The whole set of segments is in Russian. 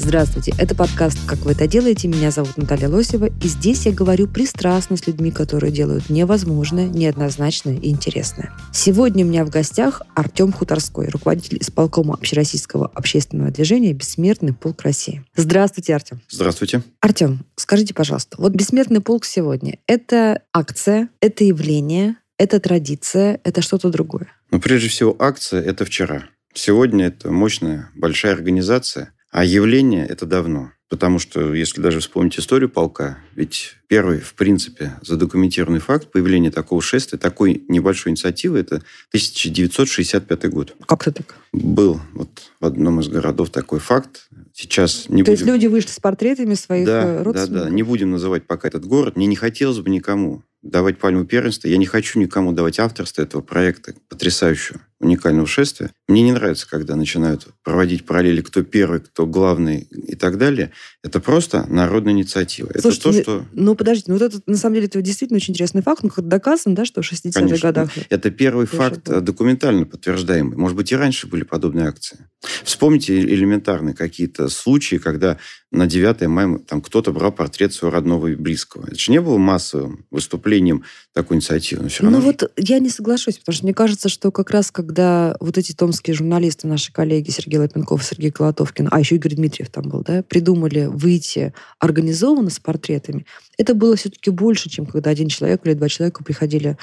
Здравствуйте, это подкаст «Как вы это делаете?». Меня зовут Наталья Лосева, и здесь я говорю пристрастно с людьми, которые делают невозможное, неоднозначное и интересное. Сегодня у меня в гостях Артем Хуторской, руководитель исполкома Общероссийского общественного движения «Бессмертный полк России». Здравствуйте, Артем. Здравствуйте. Артем, скажите, пожалуйста, вот «Бессмертный полк» сегодня – это акция, это явление, это традиция, это что-то другое? Ну, прежде всего, акция – это вчера. Сегодня это мощная, большая организация, а явление – это давно. Потому что, если даже вспомнить историю полка, ведь первый, в принципе, задокументированный факт появления такого шествия, такой небольшой инициативы – это 1965 год. Как-то так. Был вот в одном из городов такой факт. Сейчас не То будем... есть люди вышли с портретами своих да, э, да, родственников? да. Не будем называть пока этот город. Мне не хотелось бы никому давать пальму первенства. Я не хочу никому давать авторство этого проекта, потрясающего, уникального шествия. Мне не нравится, когда начинают проводить параллели, кто первый, кто главный и так далее. Это просто народная инициатива. Слушайте, это то, ну, что... Ну, подождите, ну вот это, на самом деле, это действительно очень интересный факт. Ну, как доказано, да, что в 60-х Конечно. годах... Это первый Тоже факт было. документально подтверждаемый. Может быть, и раньше были подобные акции. Вспомните элементарные какие-то случаи, когда на 9 мая там кто-то брал портрет своего родного и близкого. Это же не было массовым выступлением такой инициативы. Но все равно Ну же- вот я не соглашусь, потому что мне кажется, что как раз когда вот эти томские журналисты, наши коллеги Сергей Лапенков, Сергей Колотовкин, а еще Игорь Дмитриев там был, да, придумали выйти организованно с портретами, это было все-таки больше, чем когда один человек или два человека приходили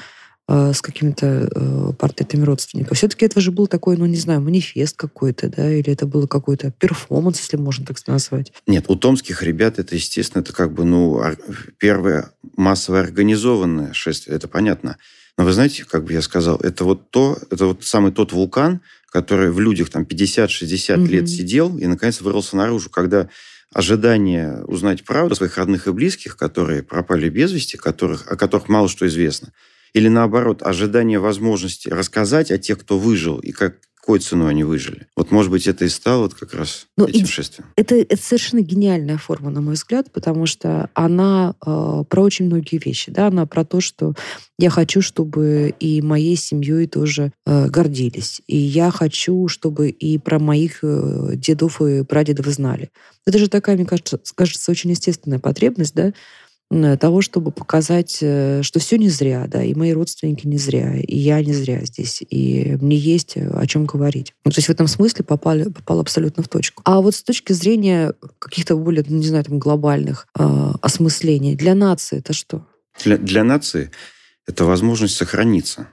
с какими-то э, портретами родственников. Все-таки это же был такой, ну, не знаю, манифест какой-то, да, или это было какой-то перформанс, если можно так назвать. Нет, у томских ребят это, естественно, это как бы, ну, первое массовое организованное шествие, это понятно. Но вы знаете, как бы я сказал, это вот то, это вот самый тот вулкан, который в людях там 50-60 Мгм. лет сидел и, наконец, вырвался наружу, когда ожидание узнать правду своих родных и близких, которые пропали без вести, которых, о которых мало что известно, или наоборот, ожидание возможности рассказать о тех, кто выжил и как, какой ценой они выжили. Вот, может быть, это и стало вот как раз Ну, этим и- шествием. Это, это совершенно гениальная форма, на мой взгляд, потому что она э, про очень многие вещи. Да? Она про то, что я хочу, чтобы и моей семьей тоже э, гордились. И я хочу, чтобы и про моих э, дедов и прадедов знали. Это же такая, мне кажется, кажется очень естественная потребность, да, того, чтобы показать, э, что все не зря, да, и мои родственники не зря, и я не зря здесь, и мне есть э, о чем говорить. Ну, то есть в этом смысле попали, попал абсолютно в точку. А вот с точки зрения каких-то более, ну, не знаю, там, глобальных э, осмыслений, для нации это что? Для, для нации это возможность сохраниться.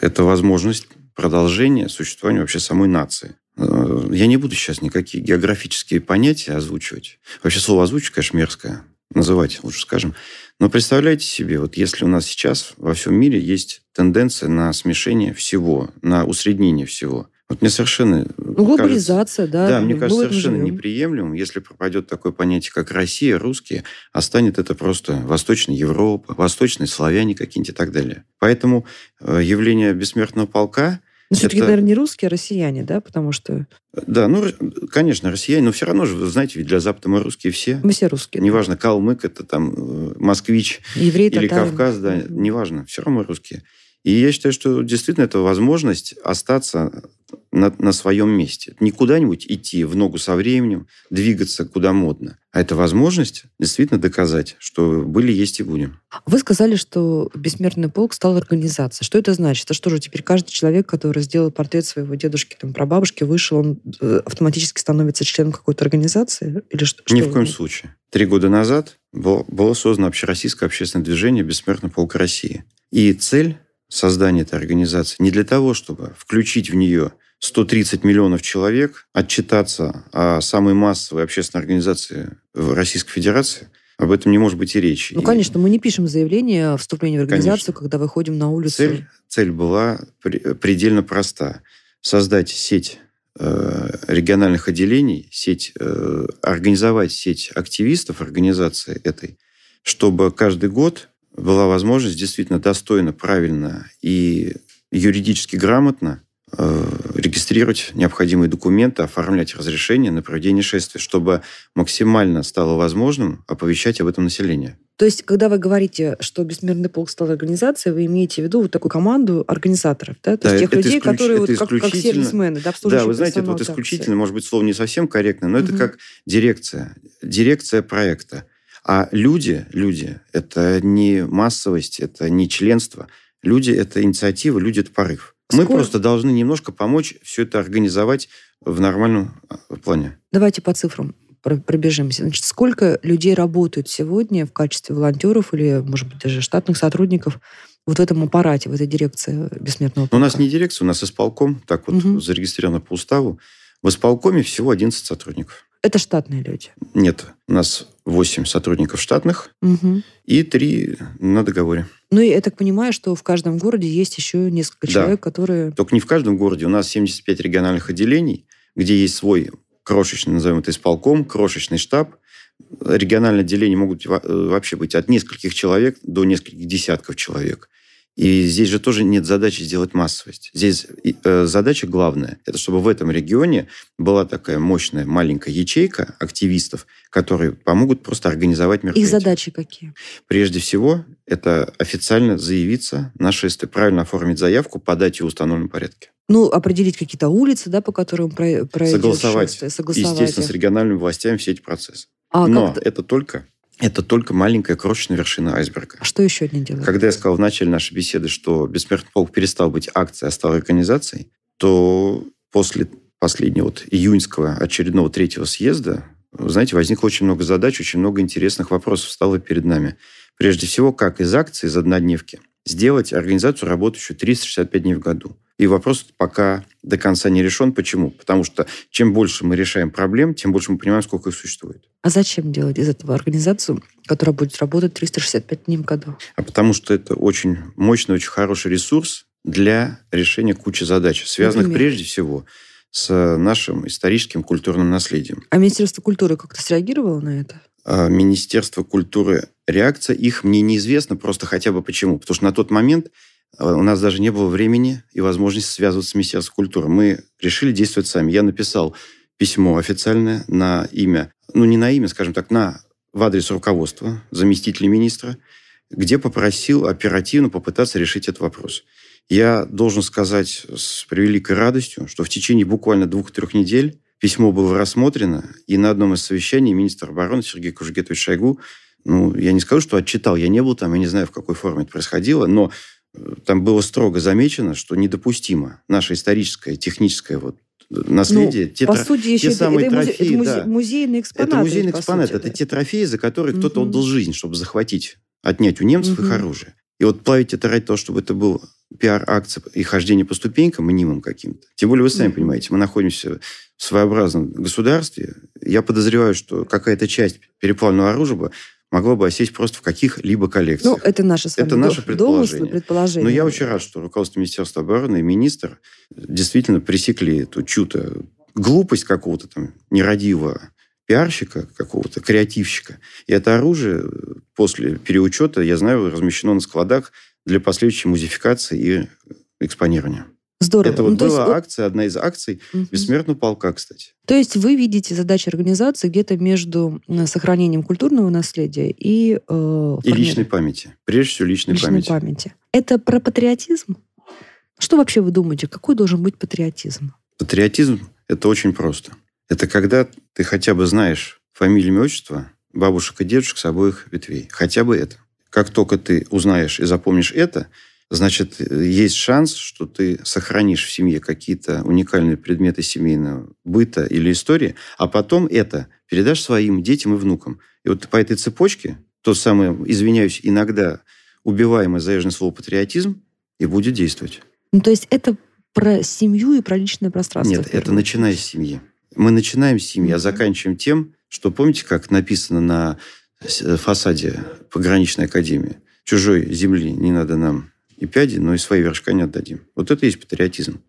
Это возможность продолжения существования вообще самой нации. Э, Я не буду сейчас никакие географические понятия озвучивать. Вообще слово озвучить, конечно, мерзкое. Называть, лучше скажем. Но представляете себе, вот если у нас сейчас во всем мире есть тенденция на смешение всего, на усреднение всего. Вот мне совершенно Ну, кажется- глобализация, да. да, мне кажется, совершенно живем. неприемлемым, если пропадет такое понятие, как Россия, русские, а станет это просто Восточная Европа, Восточные славяне какие-нибудь и так далее. Поэтому э, явление бессмертного полка, Но все-таки, это- наверное, не русские, а россияне, да, потому что да, ну, конечно, россияне, но все равно же, вы знаете, ведь для Запада мы русские все. мы все русские. Неважно, калмык это там, э, москвич Евреи, или татары. Кавказ, да, неважно, все равно мы русские. И я считаю, что действительно это возможность остаться на, на своем месте. Не куда-нибудь идти в ногу со временем, двигаться куда модно. А это возможность действительно доказать, что были, есть и будем. Вы сказали, что Бессмертный полк стал организацией. Что это значит? Это что же теперь каждый человек, который сделал портрет своего дедушки, там, прабабушки, вышел, он э, автоматически становится членом какой-то организации? Или что? Ни что в коем случае. Три года назад было, было создано общероссийское общественное движение «Бессмертный полк России». И цель создания этой организации не для того, чтобы включить в нее 130 миллионов человек, отчитаться о самой массовой общественной организации в Российской Федерации, об этом не может быть и речи. Ну, конечно, мы не пишем заявление о вступлении в организацию, Конечно. когда выходим на улицу. Цель, цель была пре- предельно проста. Создать сеть э, региональных отделений, сеть, э, организовать сеть активистов организации этой, чтобы каждый год была возможность действительно достойно, правильно и юридически грамотно э, регистрировать необходимые документы, оформлять разрешение на проведение шествия, чтобы максимально стало возможным оповещать об этом население. То есть, когда вы говорите, что Бессмертный полк стал организацией, вы имеете в виду вот такую команду организаторов, да? То Да, есть тех это людей, исключ- которые вот это как, как сервисмены, да, Да, вы знаете, это вот исключительно, может быть, слово не совсем корректно, но это Мгм. как дирекция. Дирекция проекта. А люди, люди, это не массовость, это не членство. Люди – это инициатива, люди – это порыв. Мы Сколько- просто должны немножко помочь все это организовать в нормальном а, плане. Давайте по цифрам про- пробежимся. Значит, сколько людей работают сегодня в качестве волонтеров или, может быть, даже штатных сотрудников вот в этом аппарате, в этой дирекции Бессмертного Но у нас полка? не дирекция, у нас исполком, так вот Мгм. зарегистрировано по уставу. В исполкоме всего 11 сотрудников. Это штатные люди. Нет, у нас 8 сотрудников штатных Мгм. и 3 на договоре. Ну и я так понимаю, что в каждом городе есть еще несколько Да. человек, которые... Только не в каждом городе. У нас 75 региональных отделений, где есть свой крошечный, назовем это исполком, крошечный штаб. Региональные отделения могут э, вообще быть от нескольких человек до нескольких десятков человек. И здесь же тоже нет задачи сделать массовость. Здесь э, задача главная, это чтобы в этом регионе была такая мощная маленькая ячейка активистов, которые помогут просто организовать Их мероприятие. задачи какие? Прежде всего, это официально заявиться на шествие, правильно оформить заявку, подать ее в установленном порядке. Ну, определить какие-то улицы, да, по которым про- пройдет согласовать, шествие, согласовать естественно, их. с региональными властями все эти процессы. А Но как- это только, это только маленькая крошечная вершина айсберга. а что еще они делают? Когда я сказал в начале нашей беседы, что Бессмертный полк перестал быть акцией, а стал организацией, то после последнего вот июньского очередного третьего съезда, знаете, возникло очень много задач, очень много интересных вопросов стало перед нами. Прежде всего, как из акции, из однодневки, сделать организацию, работающую 365 дней в году. И вопрос пока до конца не решен. Почему? Потому что чем больше мы решаем проблем, тем больше мы понимаем, сколько их существует. А зачем делать из этого организацию, которая будет работать 365 дней в году? а потому что это очень мощный, очень хороший ресурс для решения кучи задач, связанных Например? прежде всего с нашим историческим культурным наследием. А Министерство культуры как-то среагировало на это? А Министерство культуры, реакция их мне неизвестна, просто хотя бы почему. Потому что на тот момент а, у нас даже не было времени и возможности связываться с Министерством культуры. Мы решили действовать сами. Я написал письмо официальное на имя, ну не на имя, скажем так, на в адрес руководства, заместителя министра, где попросил оперативно попытаться решить этот вопрос. Я должен сказать с превеликой радостью, что в течение буквально двух-трех недель письмо было рассмотрено, и на одном из совещаний министр обороны Сергей Кужегетович Шойгу, ну, я не скажу, что отчитал, я не был там, я не знаю, в какой форме это происходило, но э, там было строго замечено, что недопустимо наше историческое, техническое вот наследие, те Ну, по тра- сути, еще это, самые это, трофеи, это музе- да. музейный экспонат. это музейный экспонат, сути, это да. те трофеи, за которые кто-то отдал жизнь, чтобы захватить, отнять у немцев их Мгм. оружие. И вот плавить это ради того, чтобы это был пиар-акция и хождение по ступенькам мнимым каким-то. Тем более, вы сами Мгм. понимаете, мы находимся в своеобразном государстве. Я подозреваю, что какая-то часть переплавленного оружия могла бы осесть просто в каких-либо Ну, коллекциях. это наши с вами Это наше предположение. домыслы, предположения. Но я очень рад, что руководство Министерства обороны и министр действительно пресекли эту чью-то глупость какого-то там нерадивого пиарщика, какого-то креативщика. И это оружие после переучета, я знаю, размещено на складах для последующей музификации и экспонирования. Здорово. Это вот Ну, есть была вот- акция, одна из акций Мгм. Бессмертного полка, кстати. То есть вы видите задачи организации где-то между сохранением культурного наследия и, э, И личной памяти. Прежде всего, личной, личной памяти. памяти. Это про патриотизм? Что вообще вы думаете? Какой должен быть патриотизм? Патриотизм – это очень просто. Это когда ты хотя бы знаешь фамилию, имя, отчество бабушек и дедушек с обоих ветвей. Хотя бы это. Как только ты узнаешь и запомнишь это, значит, есть шанс, что ты сохранишь в семье какие-то уникальные предметы семейного быта или истории, а потом это передашь своим детям и внукам. И вот по этой цепочке, то самое, извиняюсь, иногда убиваемое заезженное слово патриотизм и будет действовать. Ну, то есть это про семью и про личное пространство. Нет, это начиная с семьи. Мы начинаем с семьи, а заканчиваем тем, что помните, как написано на фасаде пограничной академии? Чужой земли не надо нам и пяди, но и свои вершка не отдадим. Вот это и есть патриотизм.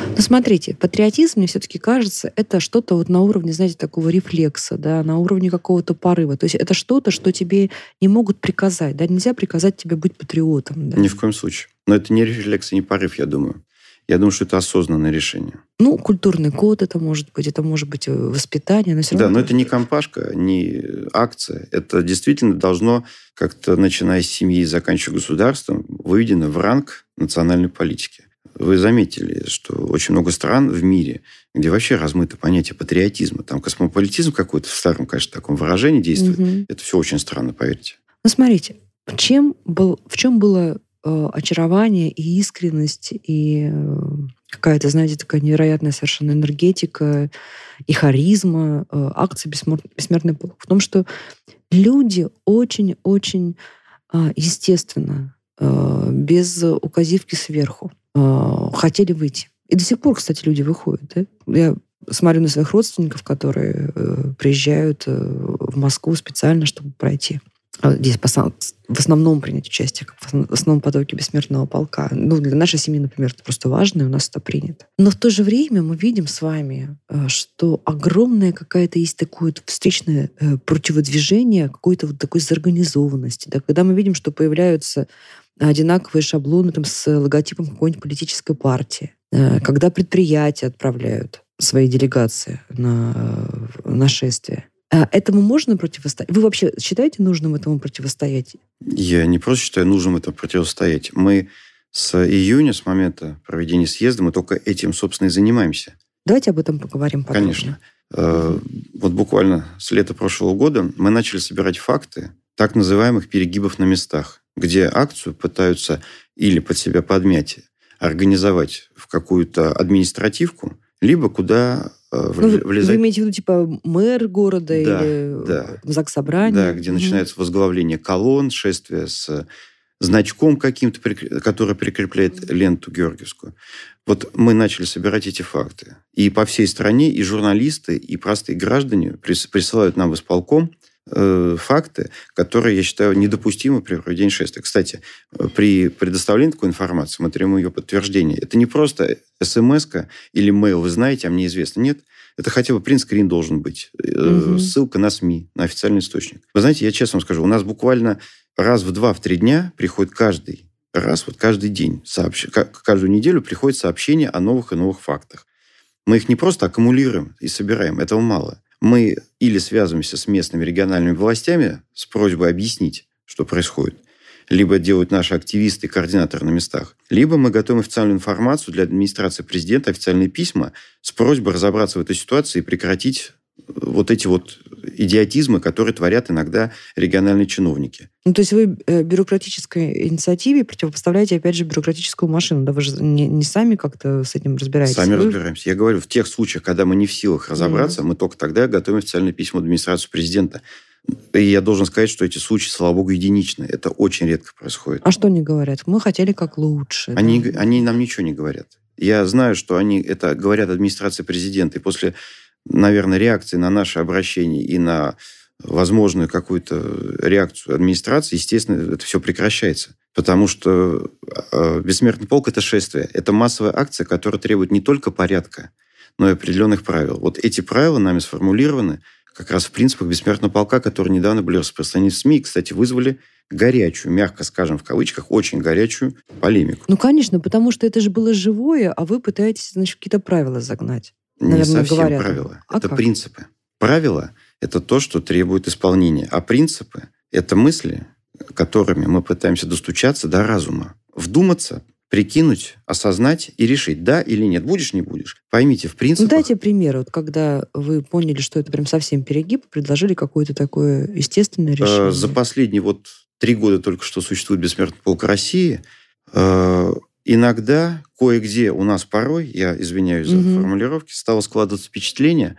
Ну, смотрите, патриотизм, мне все-таки кажется, это что-то вот на уровне, знаете, такого рефлекса, да, на уровне какого-то порыва. То есть это что-то, что тебе не могут приказать, да, нельзя приказать тебе быть патриотом. Да? Ни в коем случае. Но это не рефлекс и не порыв, я думаю. Я думаю, что это осознанное решение. Ну, культурный код это может быть, это может быть э, воспитание, но все равно... Да, но это не компашка, не акция. Это действительно должно как-то, начиная с семьи и заканчивая государством, выведено в ранг национальной политики. Вы заметили, что очень много стран в мире, где вообще размыто понятие патриотизма. Там космополитизм какой-то в старом, конечно, таком выражении действует. Мгм. Это все очень странно, поверьте. Ну, смотрите, в чем, был, в чем было очарование и искренность, и э, какая-то, знаете, такая невероятная совершенно энергетика и харизма э, акции «Бессмер- «Бессмертный полк». В том, что люди очень-очень э, естественно, э, без указивки сверху, э, хотели выйти. И до сих пор, кстати, люди выходят. да. Я смотрю на своих родственников, которые э, приезжают э, в Москву специально, чтобы пройти. А Здесь сам- в основном принять участие, как в основ- в основном потоке бессмертного полка. Ну, для нашей семьи, например, это просто важно, и у нас это принято. Но в то же время мы видим с вами, э, что огромное какая-то есть такое встречное э, противодвижение какой-то вот такой зарганизованности. Да? Когда мы видим, что появляются одинаковые шаблоны там, с логотипом какой-нибудь политической партии, Э, когда предприятия отправляют свои делегации на нашествие. А Этому можно противостоять? Вы вообще считаете нужным этому противостоять? Я не просто считаю нужным это противостоять. Мы с июня, с момента проведения съезда, мы только этим, собственно, и занимаемся. Давайте об этом поговорим подробнее. Конечно. Э, Вот буквально с лета прошлого года мы начали собирать факты так называемых перегибов на местах, где акцию пытаются или под себя подмять, организовать в какую-то административку, либо куда э, Ну, вли- вы, влезать... имеете в виду, типа, мэр города Да, или да. ЗАГС собрания? Да, где начинается возглавление колонн, шествие с значком каким-то, который прикрепляет ленту георгиевскую. Вот мы начали собирать эти факты. И по всей стране и журналисты, и простые граждане прис- присылают нам в исполком э, факты, которые, я считаю, недопустимы при проведении шествия. Кстати, э, при предоставлении такой информации мы требуем ее подтверждения. Это не просто смс или mail, вы знаете, а мне известно. Нет, это хотя бы принтскрин должен быть. Мгм. Ссылка на СМИ, на официальный источник. Вы знаете, я честно вам скажу, у нас буквально раз в два, в три дня приходит каждый раз, вот каждый день, сообщ- ка- каждую неделю приходит сообщение о новых и новых фактах. Мы их не просто аккумулируем и собираем, этого мало. Мы или связываемся с местными региональными властями с просьбой объяснить, что происходит, либо делают наши активисты и координаторы на местах, либо мы готовим официальную информацию для администрации президента, официальные письма с просьбой разобраться в этой ситуации и прекратить вот эти вот идиотизмы, которые творят иногда региональные чиновники. Ну, то есть вы э, бюрократической инициативе противопоставляете, опять же, бюрократическую машину. Да вы же не, не сами как-то с этим разбираетесь. Сами Вы- разбираемся. Я говорю, в тех случаях, когда мы не в силах разобраться, мы только тогда готовим официальное письмо в администрацию президента. И я должен сказать, что эти случаи, слава богу, единичны. Это очень редко происходит. А что они говорят? Мы хотели как лучше. да. Они, они нам ничего не говорят. Я знаю, что они это говорят администрации президента. И после, наверное, реакции на наше обращение и на возможную какую-то реакцию администрации, естественно, это все прекращается. Потому что э, бессмертный полк – это шествие. Это массовая акция, которая требует не только порядка, но и определенных правил. Вот эти правила нами сформулированы как раз в принципах бессмертного полка, которые недавно были распространены в СМИ и, кстати, вызвали горячую, мягко скажем, в кавычках, очень горячую полемику. Ну, конечно, потому что это же было живое, а вы пытаетесь, значит, какие-то правила загнать. Не наверное, совсем говорят. правила. А это как? принципы. Правила – это то, что требует исполнения. А принципы – это мысли, которыми мы пытаемся достучаться до разума. Вдуматься, прикинуть, осознать и решить, да или нет. Будешь, не будешь. Поймите, в Ну, принципах... дайте пример. Вот когда вы поняли, что это прям совсем перегиб, предложили какое-то такое естественное э, решение. за последние вот три года только что существует бессмертный полк России, э, иногда, кое-где у нас порой, я извиняюсь за Мгм. формулировки, стало складываться впечатление,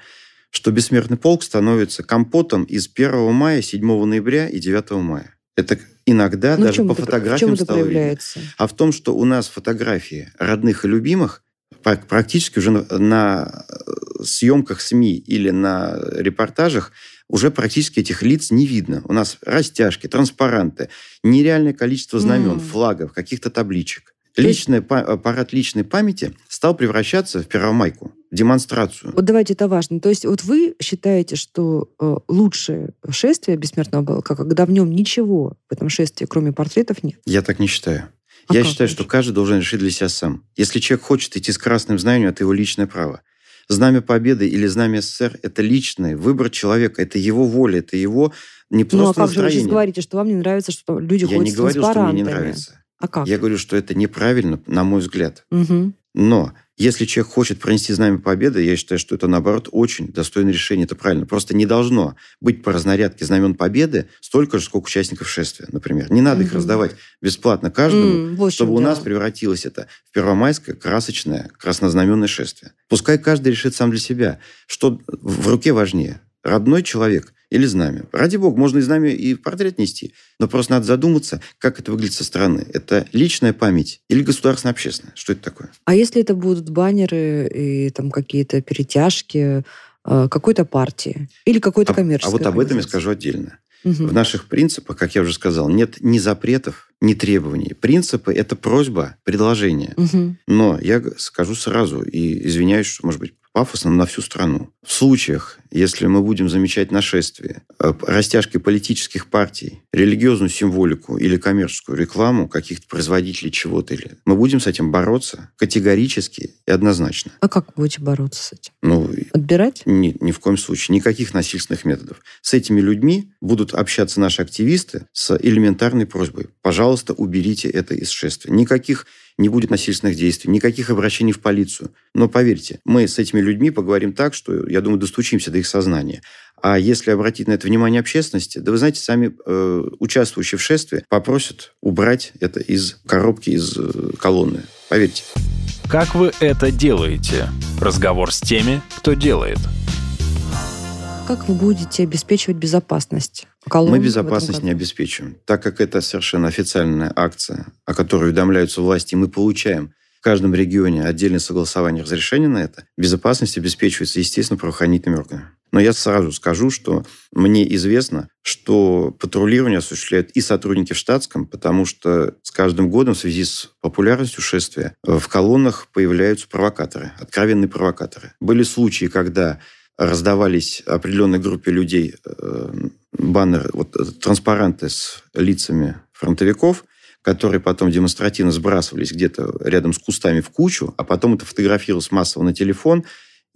что бессмертный полк становится компотом из 1 мая, 7 ноября и 9 мая. Это иногда Ну, даже по это- фотографиям это стало видно. проявляется? А в том, что у нас фотографии родных и любимых пра- практически уже на, э, съемках СМИ или на репортажах уже практически этих лиц не видно. У нас растяжки, транспаранты, нереальное количество знамен, М. флагов, каких-то табличек. Личный па- аппарат личной памяти стал превращаться в первомайку, демонстрацию. Вот давайте это важно. То есть вот вы считаете, что э, лучшее шествие бессмертного полка, когда в нем ничего в этом шествии, кроме портретов, нет? Я так не считаю. А Я считаю, лучше? что каждый должен решить для себя сам. Если человек хочет идти с красным знаменем, это его личное право. Знамя Победы или Знамя СССР – это личный выбор человека, это его воля, это его не Ну, а просто как же вы сейчас настроение. говорите, что вам не нравится, что люди Я ходят не с говорю, что мне не нравится. А как? Я говорю, что это неправильно, на мой взгляд. Мгм. Но если человек хочет пронести знамя победы, я считаю, что это, наоборот, очень достойное решение. Это правильно. Просто не должно быть по разнарядке знамен победы столько же, сколько участников шествия, например. Не надо их Мгм. раздавать бесплатно каждому, М, вот в чтобы чем у нас превратилось это в первомайское, красочное, краснознаменное шествие. Пускай каждый решит сам для себя, что в руке важнее. Родной человек или знамя. Ради бога, можно и знамя, и портрет нести. Но просто надо задуматься, как это выглядит со стороны. Это личная память или государственно-общественная? Что это такое? А если это будут баннеры и там какие-то перетяжки э, какой-то партии или какой-то А- коммерческой А вот об этом я скажу отдельно. Мгм. В наших принципах, как я уже сказал, нет ни запретов, ни требований. Принципы – это просьба, предложение. Мгм. Но я скажу сразу, и извиняюсь, что, может быть, пафосно, но на всю страну. В случаях, если мы будем замечать нашествие, э, растяжки политических партий, религиозную символику или коммерческую рекламу каких-то производителей чего-то, или мы будем с этим бороться категорически и однозначно. А как будете бороться с этим? Ну, Отбирать? ни, ни в коем случае. Никаких насильственных методов. С этими людьми будут общаться наши активисты с элементарной просьбой. Пожалуйста, уберите это из шествия. Никаких не будет насильственных действий, никаких обращений в полицию. Но поверьте, мы с этими людьми поговорим так, что, я думаю, достучимся до их сознания. А если обратить на это внимание общественности, да вы знаете, сами э, участвующие в шествии попросят убрать это из коробки, из э, колонны. Поверьте. Как вы это делаете? Разговор с теми, кто делает. Как вы будете обеспечивать безопасность? Колонн Мы безопасность не обеспечиваем. Так как это совершенно официальная акция, о которой уведомляются власти, и мы получаем в каждом регионе отдельное согласование разрешения на это, безопасность обеспечивается, естественно, правоохранительными органами. Но я сразу скажу, что мне известно, что патрулирование осуществляют и сотрудники в штатском, потому что с каждым годом в связи с популярностью шествия э, в колоннах появляются провокаторы, откровенные провокаторы. Были случаи, когда раздавались определенной группе людей э, баннеры, вот, э, транспаранты с лицами фронтовиков, которые потом демонстративно сбрасывались где-то рядом с кустами в кучу, а потом это фотографировалось массово на телефон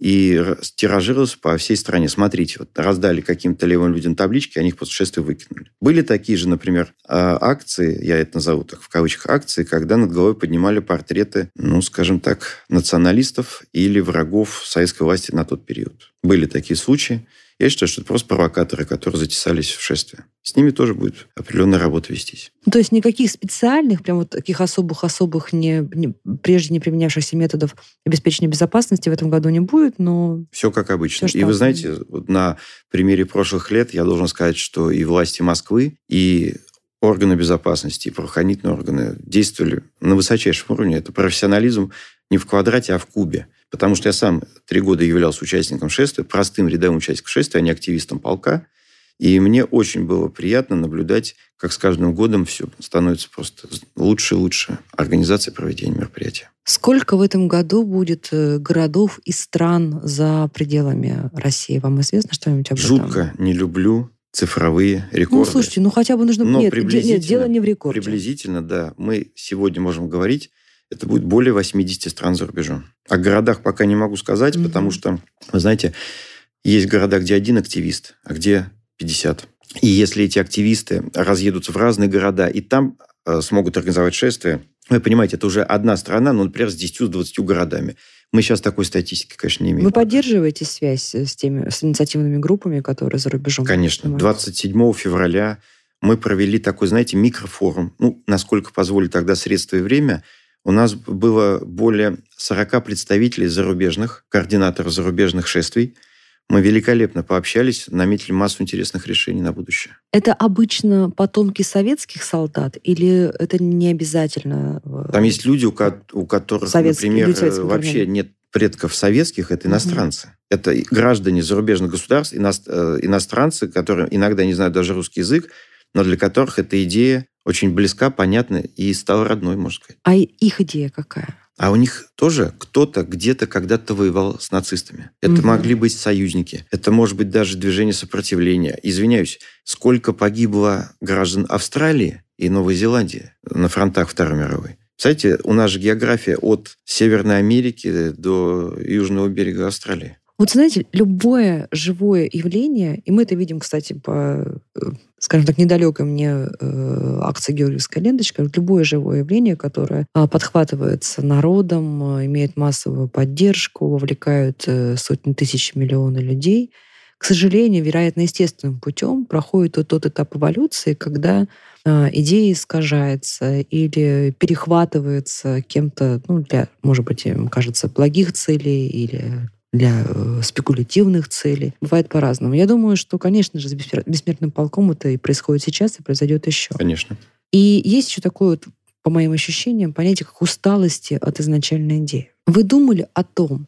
и тиражировалось по всей стране. Смотрите, вот раздали каким-то левым людям таблички, они их после шествия выкинули. Были такие же, например, а, акции, я это назову так в кавычках, акции, когда над головой поднимали портреты, ну, скажем так, националистов или врагов советской власти на тот период. Были такие случаи. Я считаю, что это просто провокаторы, которые затесались в шествие. С ними тоже будет определенная работа вестись. То есть никаких специальных, прям вот таких особых-особых, не, не- прежде не применявшихся методов обеспечения безопасности в этом году не будет, но Все как обычно. Всё и вы знаете, вот на примере прошлых лет я должен сказать, что и власти Москвы, и органы безопасности, и правоохранительные органы действовали на высочайшем уровне. Это профессионализм не в квадрате, а в кубе. Потому что я сам три года являлся участником шествия, простым рядовым участником шествия, а не активистом полка. И мне очень было приятно наблюдать, как с каждым годом все становится просто лучше и лучше организация проведения мероприятия. сколько в этом году будет э, городов и стран за пределами России? Вам известно что-нибудь об этом? Жутко не люблю цифровые рекорды. Ну, слушайте, ну хотя бы нужно... Но нет, нет, дело не в рекорде. Приблизительно, да. Мы сегодня можем говорить, это будет более 80 стран за рубежом. О городах пока не могу сказать, Мгм. потому что, вы знаете, есть города, где один активист, а где 50. И если эти активисты разъедутся в разные города и там э, смогут организовать шествие, вы понимаете, это уже одна страна, ну, например, с 10-20 городами. Мы сейчас такой статистики, конечно, не имеем. Вы поддерживаете связь с теми, с инициативными группами, которые за рубежом? Конечно. занимаются? 27 февраля мы провели такой, знаете, микрофорум. Ну, насколько позволили тогда средства и время. У нас было более 40 представителей зарубежных, координаторов зарубежных шествий. Мы великолепно пообщались, наметили массу интересных решений на будущее. Это обычно потомки советских солдат или это не обязательно? э, Там есть люди, у, ко- у которых, Советские, например, вообще времени. нет предков советских, это иностранцы. Это и граждане зарубежных государств, э, иностранцы, которые иногда не знают даже русский язык, но для которых эта идея очень близка, понятна и стала родной, можно сказать. А их идея какая? А у них тоже кто-то где-то когда-то воевал с нацистами. Это Мгм. могли быть союзники. Это может быть даже движение сопротивления. Извиняюсь, сколько погибло граждан Австралии и Новой Зеландии на фронтах Второй мировой? Кстати, у нас же география от Северной Америки до Южного берега Австралии. Вот знаете, любое живое явление, и мы это видим, кстати, по, э, скажем так, недалекой мне э, акции Георгиевская ленточка, любое живое явление, которое э, подхватывается народом, э, имеет массовую поддержку, вовлекают сотни тысяч, миллионы людей, к сожалению, вероятно, естественным путем проходит тот, тот этап эволюции, когда э, идея искажается или перехватывается кем-то, ну, для, может быть, им кажется, благих целей или для э, спекулятивных целей. Бывает по-разному. Я думаю, что, конечно же, с бессмертным полком это и происходит сейчас, и произойдет еще. Конечно. И есть еще такое вот, по моим ощущениям, понятие как усталости от изначальной идеи. Вы думали о том,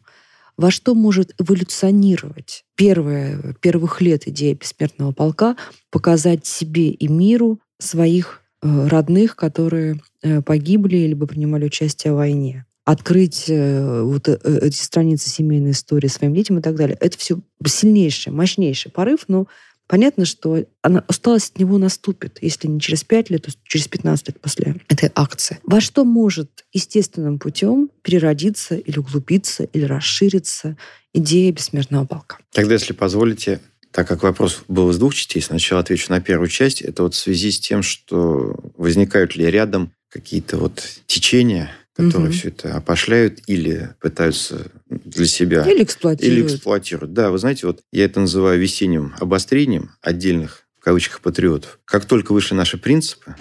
во что может эволюционировать первая, первых лет идея бессмертного полка, показать себе и миру своих э, родных, которые э, погибли либо принимали участие в войне открыть э, вот э, эти страницы семейной истории своим детям и так далее. Это все сильнейший, мощнейший порыв, но понятно, что она, усталость от него наступит, если не через 5 лет, то через 15 лет после этой акции. Во что может естественным путем переродиться или углубиться, или расшириться идея бессмертного полка? Тогда, если позволите, так как вопрос был из двух частей, сначала отвечу на первую часть. Это вот в связи с тем, что возникают ли рядом какие-то вот течения, которые угу. все это опошляют или пытаются для себя... Или эксплуатируют. Или эксплуатируют. Да, вы знаете, вот я это называю весенним обострением отдельных, в кавычках, патриотов. Как только вышли наши принципы,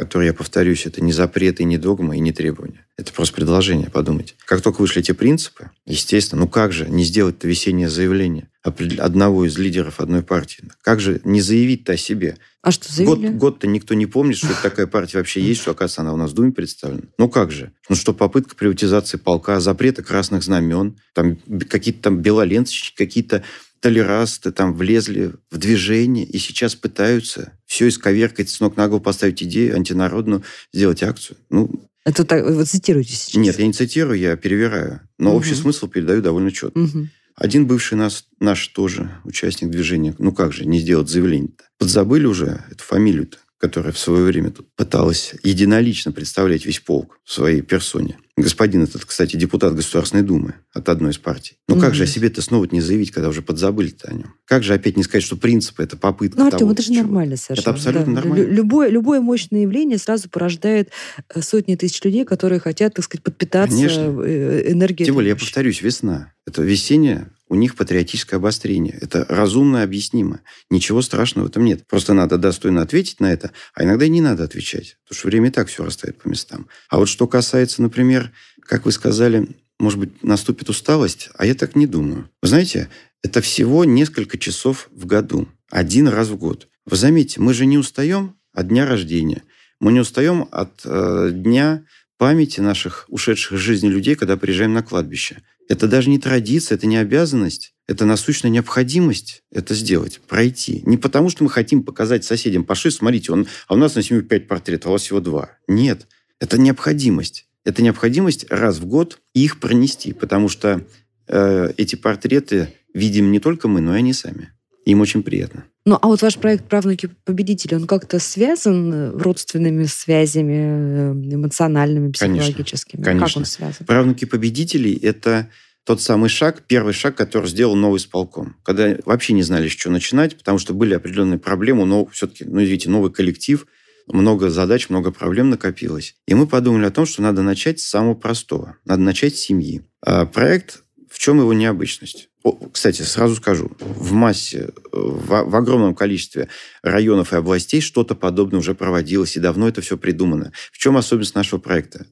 которые, я повторюсь, это не запреты, не догмы и не требования. Это просто предложение, подумайте. Как только вышли эти принципы, естественно, ну как же не сделать это весеннее заявление одного из лидеров одной партии? Как же не заявить-то о себе? А что заявили? Год, год-то никто не помнит, что такая партия вообще есть, что, оказывается, она у нас в Думе представлена. Ну как же? Ну что, попытка приватизации полка, запрета красных знамен, там какие-то там белоленцички, какие-то толерасты там влезли в движение и сейчас пытаются все исковеркать, с ног на голову поставить идею антинародную, сделать акцию. Ну, это так, вы цитируете сейчас? Нет, я не цитирую, я перевираю. Но угу. общий смысл передаю довольно четко. Угу. Один бывший нас, наш тоже участник движения, ну как же, не сделать заявление-то? Подзабыли уже эту фамилию-то, которая в свое время тут пыталась единолично представлять весь полк в своей персоне. Господин этот, кстати, депутат Государственной Думы от одной из партий. Ну mm-hmm. как же о себе-то снова не заявить, когда уже подзабыли-то о нем? Как же опять не сказать, что принципы – это попытка Ну, Артем, того, это же чего? нормально совершенно. Это абсолютно да. нормально. Любое, любое мощное явление сразу порождает э, сотни тысяч людей, которые хотят, так сказать, подпитаться Конечно. Э, энергией. Тем более, я повторюсь, весна. Это весеннее у них патриотическое обострение. Это разумно объяснимо. Ничего страшного в этом нет. Просто надо достойно ответить на это, а иногда и не надо отвечать, потому что время и так все расставит по местам. А вот что касается, например, как вы сказали, может быть, наступит усталость, а я так не думаю. Вы знаете, это всего несколько часов в году, один раз в год. Вы заметите, мы же не устаем от дня рождения, мы не устаем от э, дня памяти наших ушедших из жизни людей, когда приезжаем на кладбище. Это даже не традиция, это не обязанность, это насущная необходимость это сделать, пройти. Не потому, что мы хотим показать соседям, пошли, смотрите, он, а у нас на семью пять портретов, а у вас всего два. Нет, это необходимость. Это необходимость раз в год их пронести, потому что э, эти портреты видим не только мы, но и они сами. Им очень приятно. Ну, а вот ваш проект «Правнуки победителей», он как-то связан э, родственными связями, э, эмоциональными, психологическими? Конечно. Как он связан? «Правнуки победителей» — это тот самый шаг, первый шаг, который сделал новый исполком. Когда вообще не знали, с чего начинать, потому что были определенные проблемы, но все-таки, ну, извините, новый коллектив, много задач, много проблем накопилось. И мы подумали о том, что надо начать с самого простого. Надо начать с семьи. А проект, в чем его необычность? О, кстати, сразу скажу, в массе, в, в огромном количестве районов и областей что-то подобное уже проводилось, и давно это все придумано. В чем особенность нашего проекта?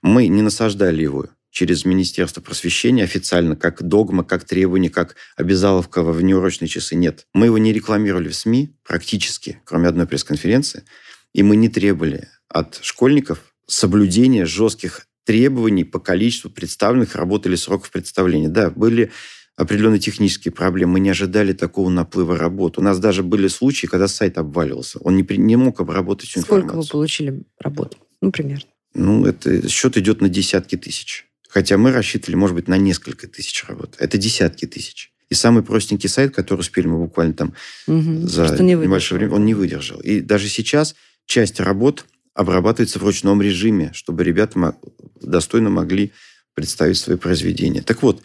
Мы не насаждали его через Министерство просвещения официально, как догма, как требование, как обязаловка во внеурочные часы. Нет. Мы его не рекламировали в СМИ практически, кроме одной пресс-конференции. И мы не требовали от школьников соблюдения жестких требований по количеству представленных работ или сроков представления. Да, были определенные технические проблемы. Мы не ожидали такого наплыва работ. У нас даже были случаи, когда сайт обваливался. Он не, не мог обработать всю Сколько информацию. вы получили работ? Ну, примерно. Ну, это счет идет на десятки тысяч. Хотя мы рассчитывали, может быть, на несколько тысяч работ. Это десятки тысяч. И самый простенький сайт, который успели мы буквально там угу, за небольшое время, он не выдержал. И даже сейчас часть работ обрабатывается в ручном режиме, чтобы ребята достойно могли представить свои произведения. Так вот,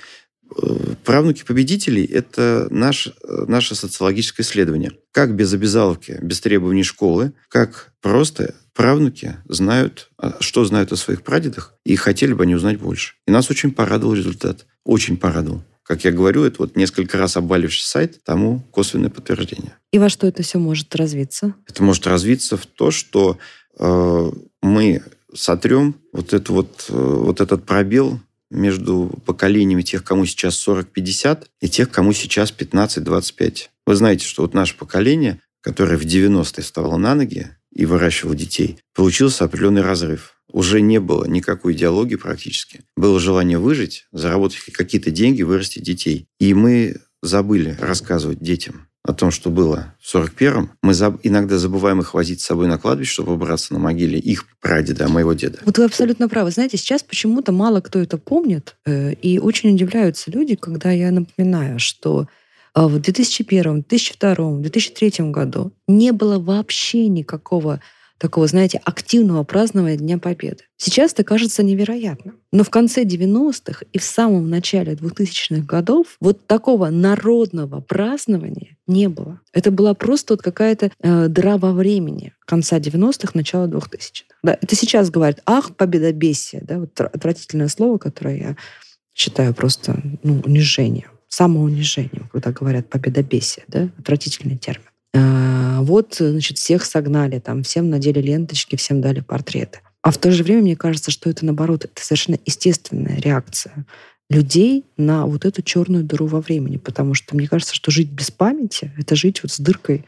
э, правнуки победителей – это наш, наше социологическое исследование. Как без обязаловки, без требований школы, как просто правнуки знают, а, что знают о своих прадедах, и хотели бы они узнать больше. И нас очень порадовал результат. Очень порадовал. Как я говорю, это вот несколько раз обваливший сайт тому косвенное подтверждение. И во что это все может развиться? Это может развиться в то, что мы сотрем вот, это вот, э, вот этот пробел между поколениями тех, кому сейчас 40-50, и тех, кому сейчас 15-25. Вы знаете, что вот наше поколение, которое в 90-е вставало на ноги и выращивало детей, получился определенный разрыв уже не было никакой идеологии практически. Было желание выжить, заработать какие-то деньги, вырастить детей. И мы забыли рассказывать детям о том, что было в 41-м. Мы заб... иногда забываем их возить с собой на кладбище, чтобы убраться на могиле их прадеда, моего деда. Вот вы абсолютно правы. Знаете, сейчас почему-то мало кто это помнит, э, и очень удивляются люди, когда я напоминаю, что э, в 2001, 2002, 2003 году не было вообще никакого такого, знаете, активного празднования Дня Победы. Сейчас это кажется невероятным. Но в конце 90-х и в самом начале 2000-х годов вот такого народного празднования не было. Это была просто вот какая-то э, дыра во времени конца 90-х, начала 2000-х. Да, это сейчас говорят, ах, победобесие, да, вот отвратительное слово, которое я считаю просто ну, унижением, самоунижением, когда говорят победобесие, да, отвратительный термин. А, вот, значит, всех согнали, там, всем надели ленточки, всем дали портреты. А в то же время, мне кажется, что это, наоборот, это совершенно естественная реакция людей на вот эту черную дыру во времени. Потому что мне кажется, что жить без памяти — это жить вот с дыркой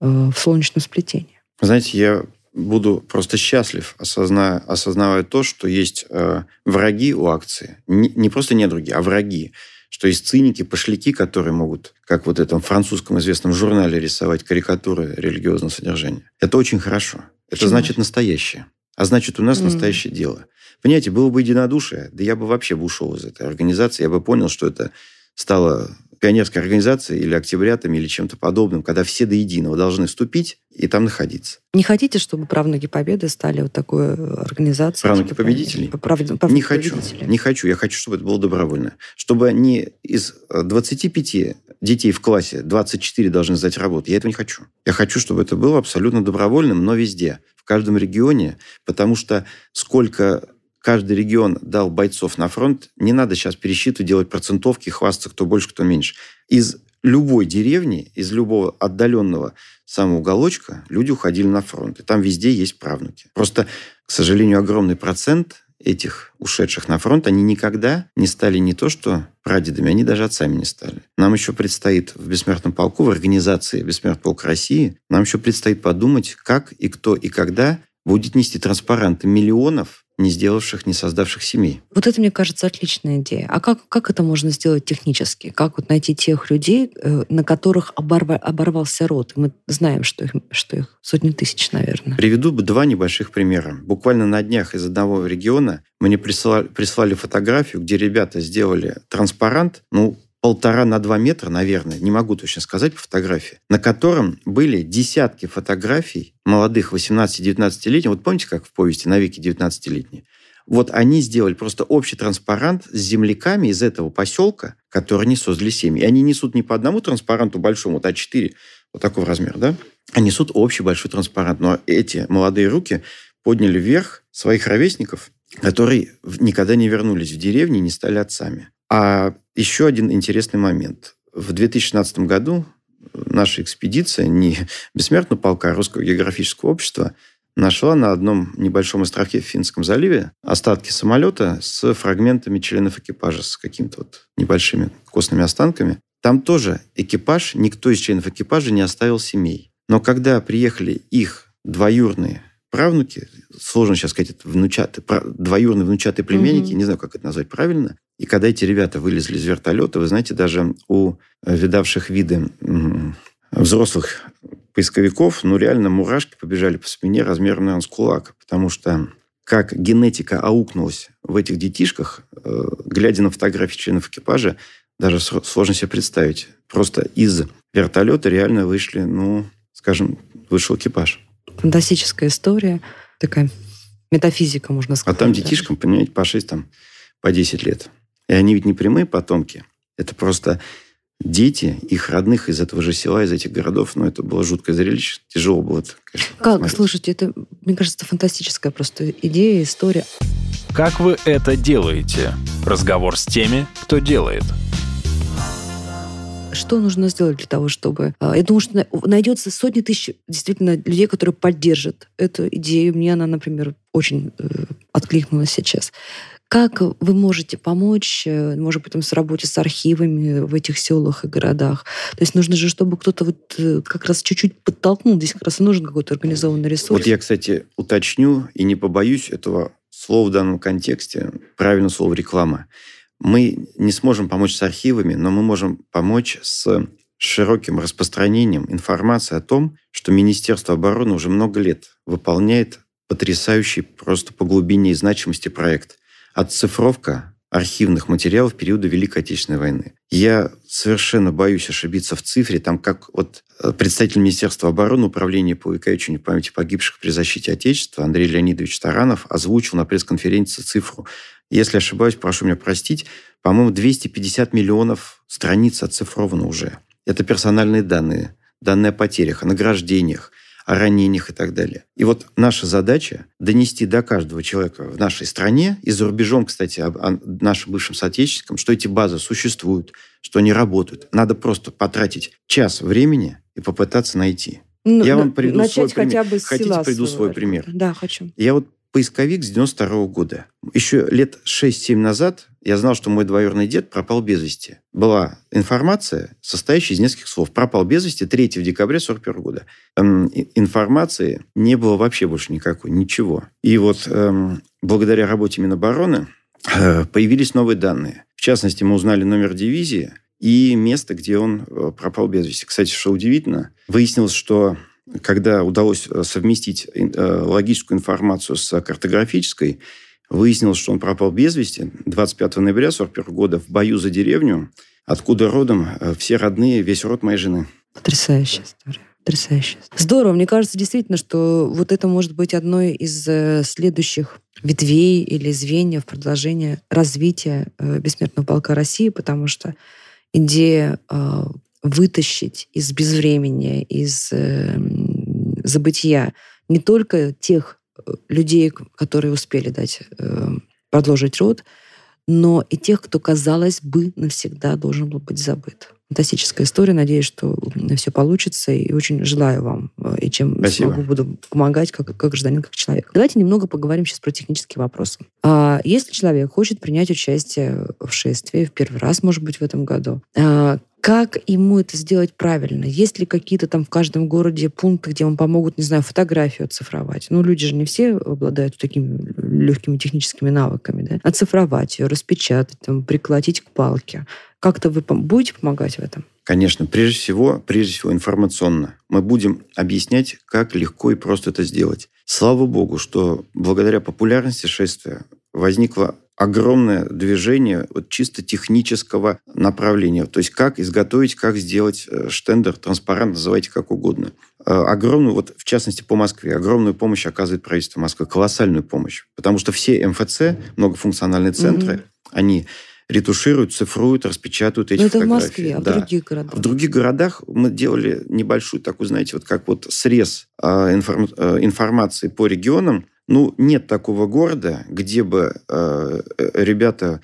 э, в солнечном сплетении. Знаете, я буду просто счастлив, осозная, осознавая то, что есть э, враги у акции. Не, не просто недруги, а враги что есть циники, пошляки, которые могут, как вот в этом французском известном журнале, рисовать карикатуры религиозного содержания. Это очень хорошо. Это Почему? значит настоящее. А значит, у нас mm. настоящее дело. Понимаете, было бы единодушие, да я бы вообще бы ушел из этой организации, я бы понял, что это стало пионерской организацией или октябрятами или чем-то подобным, когда все до единого должны вступить и там находиться. Не хотите, чтобы правнуки Победы стали вот такой э, организацией? Правнуки типа, победителей? Прав... Прав... Не хочу. Не хочу. Я хочу, чтобы это было добровольно. Чтобы не из 25 э, детей в классе 24 должны сдать работу. Я этого не хочу. Я хочу, чтобы это было абсолютно добровольным, но везде, в каждом регионе, потому что сколько каждый регион дал бойцов на фронт, не надо сейчас пересчитывать, делать процентовки, хвастаться, кто больше, кто меньше. Из любой деревни, из любого отдаленного самого уголочка люди уходили на фронт. И там везде есть правнуки. Просто, к сожалению, огромный процент этих ушедших на фронт, они никогда не стали не то что прадедами, они даже отцами не стали. Нам еще предстоит в Бессмертном полку, в организации Бессмертный полк России, нам еще предстоит подумать, как и кто и когда будет нести транспаранты миллионов не сделавших, не создавших семей. Вот это, мне кажется, отличная идея. А как, как это можно сделать технически? Как вот найти тех людей, э, на которых оборва, оборвался род? Мы знаем, что их, что их сотни тысяч, наверное. Приведу два небольших примера. Буквально на днях из одного региона мне прислали, прислали фотографию, где ребята сделали транспарант, ну, полтора на два метра, наверное, не могу точно сказать по фотографии, на котором были десятки фотографий молодых 18-19-летних. Вот помните, как в повести «Навеки 19-летние»? Вот они сделали просто общий транспарант с земляками из этого поселка, которые не создали семьи. И они несут не по одному транспаранту большому, вот А4, вот такого размера, да? А несут общий большой транспарант. Но эти молодые руки подняли вверх своих ровесников, которые никогда не вернулись в деревню и не стали отцами. А еще один интересный момент. В 2016 году наша экспедиция, не бессмертного полка, а Русского географического общества, нашла на одном небольшом островке в Финском заливе остатки самолета с фрагментами членов экипажа, с какими-то вот небольшими костными останками. Там тоже экипаж, никто из членов экипажа не оставил семей. Но когда приехали их двоюрные правнуки, сложно сейчас сказать, это внучатые, двоюродные внучатые племенники, mm-hmm. не знаю, как это назвать правильно. И когда эти ребята вылезли из вертолета, вы знаете, даже у э, видавших виды взрослых поисковиков, ну, реально мурашки побежали по спине размером, наверное, с кулак, потому что как генетика аукнулась в этих детишках, э, глядя на фотографии членов экипажа, даже сложно себе представить. Просто из вертолета реально вышли, ну, скажем, вышел экипаж фантастическая история. Такая метафизика, можно сказать. А там детишкам, понимаете, по 6, там, по 10 лет. И они ведь не прямые потомки. Это просто дети их родных из этого же села, из этих городов. Ну, это было жуткое зрелище. Тяжело было, конечно, Как? смотреть. Слушайте, это, мне кажется, фантастическая просто идея, история. Как вы это делаете? Разговор с теми, кто делает. Что нужно сделать для того, чтобы... а, Я думаю, что на- найдется сотни тысяч действительно людей, которые поддержат эту идею. Мне она, например, очень э, откликнулась сейчас. Как вы можете помочь, э, может быть, там, с работе с архивами в этих селах и городах? То есть нужно же, чтобы кто-то вот э, как раз чуть-чуть подтолкнул. Здесь как раз и нужен какой-то организованный ресурс. Вот я, кстати, уточню и не побоюсь этого слова в данном контексте. Правильно слово реклама. Мы не сможем помочь с архивами, но мы можем помочь с широким распространением информации о том, что Министерство обороны уже много лет выполняет потрясающий просто по глубине и значимости проект. Отцифровка архивных материалов периода Великой Отечественной войны. Я совершенно боюсь ошибиться в цифре, там как вот э, представитель Министерства обороны, Управления по увековечению памяти погибших при защите Отечества Андрей Леонидович Таранов озвучил на пресс-конференции цифру. Если ошибаюсь, прошу меня простить, по-моему, 250 миллионов страниц оцифровано уже. Это персональные данные, данные о потерях, о награждениях, о ранениях и так далее. И вот наша задача донести до каждого человека в нашей стране и за рубежом, кстати, об- о нашим бывшим соотечественникам, что эти базы существуют, что они работают. Надо просто потратить час времени и попытаться найти. Ну, я вам приведу начать свой пример. хотя бы Хотите, приведу своего свой пример? Да, хочу. Я вот поисковик с 92 года. Еще лет 6-7 назад я знал, что мой двоюродный дед пропал без вести. Была информация, состоящая из нескольких слов. Пропал без вести 3 декабря 41 года. Эм, информации не было вообще больше никакой, ничего. И вот эм, благодаря работе Минобороны э, появились новые данные. В частности, мы узнали номер дивизии и место, где он э, пропал без вести. Кстати, что удивительно, выяснилось, что когда удалось э, совместить э, логическую информацию с картографической, выяснилось, что он пропал без вести 25 ноября 1941 года в бою за деревню, откуда родом э, все родные, весь род моей жены. Потрясающая история. Потрясающе. Здорово. Мне кажется, действительно, что вот это может быть одной из следующих ветвей или звеньев продолжения развития Бессмертного полка России, потому что идея вытащить из безвремени, из э, забытия не только тех э, людей, которые успели дать э, продолжить род, но и тех, кто, казалось бы, навсегда должен был быть забыт. Фантастическая история. Надеюсь, что все получится. И очень желаю вам. э, И чем Спасибо. смогу, буду помогать как, как гражданин, как человек. Давайте немного поговорим сейчас про технические вопросы. А, если человек хочет принять участие в шествии в первый раз, может быть, в этом году, а, как ему это сделать правильно? Есть ли какие-то там в каждом городе пункты, где вам помогут, не знаю, фотографию оцифровать? Ну, люди же не все обладают такими легкими техническими навыками, да? Оцифровать ее, распечатать, там, приколотить к палке. Как-то вы будете помогать в этом? Конечно, прежде всего, прежде всего информационно. Мы будем объяснять, как легко и просто это сделать. Слава богу, что благодаря популярности шествия возникло огромное движение вот чисто технического направления. То есть как изготовить, как сделать э, штендер, транспарант, называйте как угодно. Э, Огромную, вот в частности по Москве, огромную помощь оказывает правительство Москвы, колоссальную помощь. Потому что все МФЦ, многофункциональные центры, Мгм. они ретушируют, цифруют, распечатывают эти Ну, это в фотографии. Москве, а в Да. других городах? В других городах мы делали небольшую такую, знаете, вот как вот срез а, информ- а, информации по регионам. Ну, нет такого города, где бы а, э, ребята,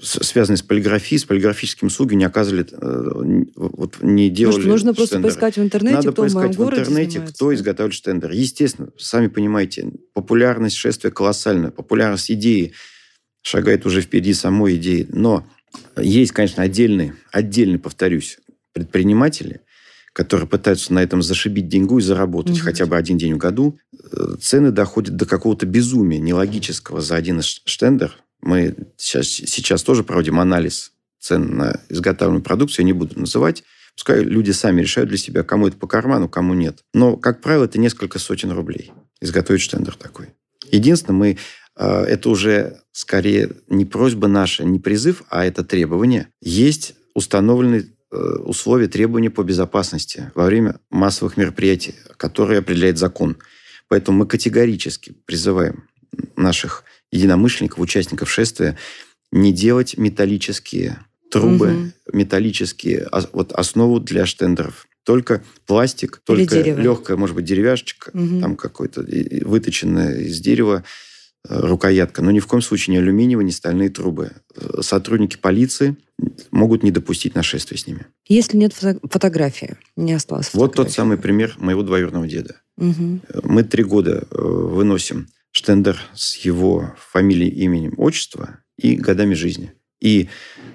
с- связанные с полиграфией, с полиграфическим услуги, не оказывали, э, вот не делали Может, нужно просто штендеры. поискать в интернете, Надо кто в поискать в городе интернете, занимается, кто изготавливает штендер. Естественно, сами понимаете, популярность шествия колоссальная, популярность идеи шагает уже впереди самой идеи. Но есть, конечно, отдельные, отдельные, повторюсь, предприниматели, которые пытаются на этом зашибить деньгу и заработать Мгм. хотя бы один день в году. Э, Цены доходят до какого-то безумия нелогического за один штендер. Мы сейчас, сейчас тоже проводим анализ цен на изготовленную продукцию, я не буду называть. Пускай люди сами решают для себя, кому это по карману, кому нет. Но, как правило, это несколько сотен рублей изготовить штендер такой. Единственное, мы это уже скорее не просьба наша, не призыв, а это требование. Есть установленные э, условия, требования по безопасности во время массовых мероприятий, которые определяет закон. Поэтому мы категорически призываем наших единомышленников, участников шествия не делать металлические трубы, угу. металлические, вот основу для штендеров. Только пластик, Или только дерево. легкая, может быть, деревяшечка, угу. там какой-то выточенная из дерева э, рукоятка, но ни в коем случае не алюминиевые, не стальные трубы. Э, сотрудники полиции могут не допустить нашествия с ними. Если нет фото- фотографии, не осталось фотографии. Вот тот самый пример моего двоюродного деда. Угу. Мы три года выносим штендер с его фамилией, именем, отчества и годами жизни. И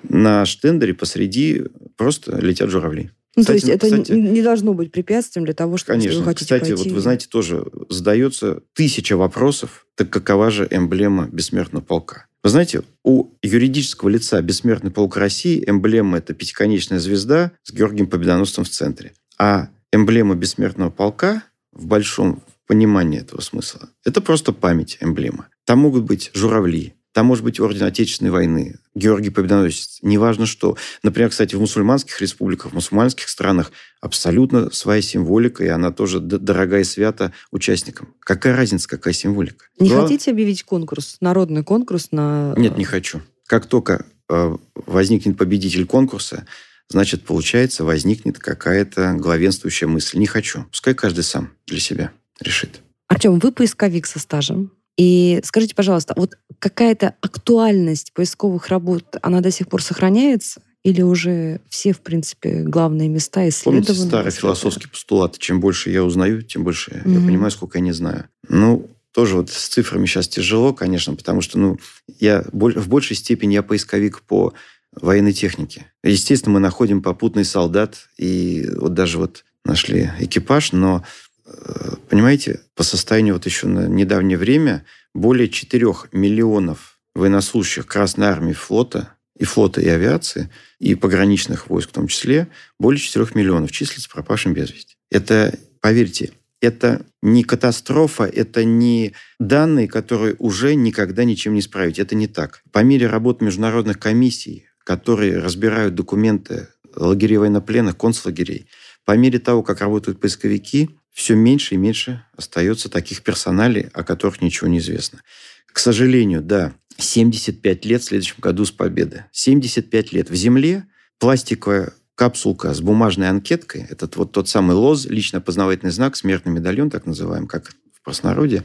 на штендере посреди просто летят журавли. Ну, кстати, то есть это кстати, не должно быть препятствием для того, чтобы конечно, вы хотите Кстати, пойти... вот вы знаете, тоже задается тысяча вопросов, так какова же эмблема бессмертного полка? Вы знаете, у юридического лица «Бессмертный полк России» эмблема – это пятиконечная звезда с Георгием Победоносцем в центре. А эмблема бессмертного полка в большом понимании этого смысла – это просто память, эмблема. Там могут быть журавли, там может быть орден Отечественной войны, Георгий Победоносец, неважно что. Например, кстати, в мусульманских республиках, в мусульманских странах абсолютно своя символика, и она тоже дорогая и свята участникам. Какая разница, какая символика? Не Но... хотите объявить конкурс, народный конкурс на... Нет, не хочу. Как только э, возникнет победитель конкурса, значит, получается, возникнет какая-то главенствующая мысль. Не хочу. Пускай каждый сам для себя решит. Артем, вы поисковик со стажем. И скажите, пожалуйста, вот какая-то актуальность поисковых работ, она до сих пор сохраняется? Или уже все, в принципе, главные места исследованы? Помните старый философский постулат? Чем больше я узнаю, тем больше mm-hmm. я понимаю, сколько я не знаю. Ну, тоже вот с цифрами сейчас тяжело, конечно, потому что, ну, я в большей степени я поисковик по военной технике. Естественно, мы находим попутный солдат, и вот даже вот нашли экипаж, но Понимаете, по состоянию вот еще на недавнее время более 4 миллионов военнослужащих Красной Армии флота и флота, и авиации, и пограничных войск в том числе, более 4 миллионов числится пропавшим без вести. Это, поверьте, это не катастрофа, это не данные, которые уже никогда ничем не исправить. Это не так. По мере работы международных комиссий, которые разбирают документы лагерей военнопленных, концлагерей, по мере того, как работают поисковики, все меньше и меньше остается таких персоналей, о которых ничего не известно. К сожалению, да, 75 лет в следующем году с победы. 75 лет. В Земле пластиковая капсулка с бумажной анкеткой, этот вот тот самый ЛОЗ, лично познавательный знак, смертный медальон, так называем, как в простонародье,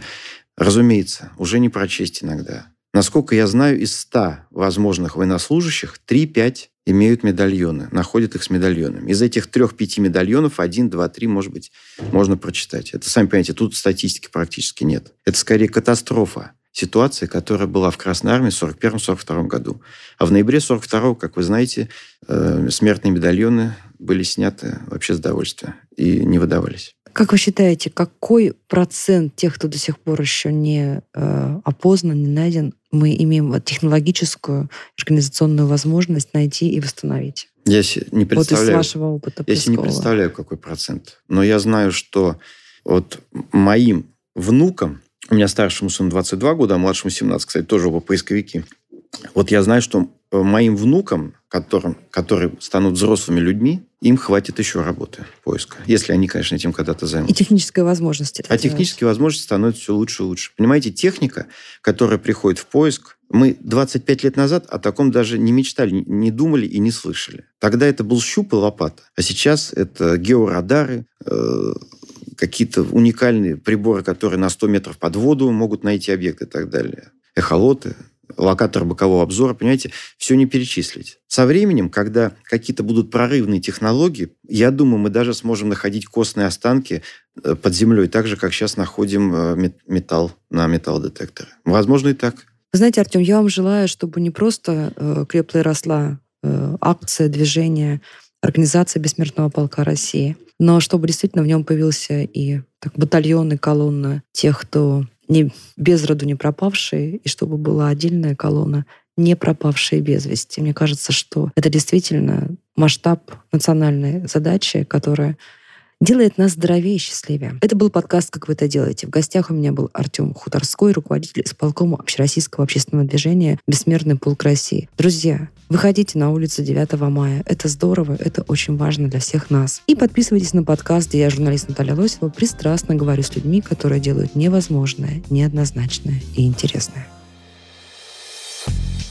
разумеется, уже не прочесть иногда. Насколько я знаю, из 100 возможных военнослужащих 3-5 имеют медальоны, находят их с медальонами. Из этих трех-пяти медальонов один, два, три, может быть, можно прочитать. Это, сами понимаете, тут статистики практически нет. Это скорее катастрофа ситуации, которая была в Красной Армии в 1941-1942 году. А в ноябре 1942, как вы знаете, э, смертные медальоны были сняты вообще с довольствия и не выдавались. Как вы считаете, какой процент тех, кто до сих пор еще не э, опознан, не найден, мы имеем технологическую, организационную возможность найти и восстановить? Я не представляю. Вот из вашего опыта Я не представляю, какой процент. Но я знаю, что вот моим внукам, у меня старшему сыну 22 года, а младшему 17, кстати, тоже оба поисковики. Вот я знаю, что моим внукам, которым, которые станут взрослыми людьми, им хватит еще работы поиска, если они, конечно, этим когда-то займутся. И техническая возможность. А технические возможности становятся все лучше и лучше. Понимаете, техника, которая приходит в поиск, мы 25 лет назад о таком даже не мечтали, не думали и не слышали. Тогда это был щуп и лопата. А сейчас это георадары, э, какие-то уникальные приборы, которые на 100 метров под воду могут найти объекты и так далее. Эхолоты, локатор бокового обзора, понимаете, все не перечислить. Со временем, когда какие-то будут прорывные технологии, я думаю, мы даже сможем находить костные останки э, под землей, так же, как сейчас находим э, металл на металлодетекторе. Возможно, и так. Знаете, Артем, я вам желаю, чтобы не просто э, крепла росла э, акция, движение, организация Бессмертного полка России, но чтобы действительно в нем появился и так, батальон и колонна тех, кто не без роду не пропавшие, и чтобы была отдельная колонна не пропавшие без вести. Мне кажется, что это действительно масштаб национальной задачи, которая делает нас здоровее и счастливее. Это был подкаст «Как вы это делаете». В гостях у меня был Артем Хуторской, руководитель исполкома Общероссийского общественного движения «Бессмертный полк России». Друзья, выходите на улицу 9 мая. Это здорово, это очень важно для всех нас. И подписывайтесь на подкаст, где я, журналист Наталья Лосева, пристрастно говорю с людьми, которые делают невозможное, неоднозначное и интересное.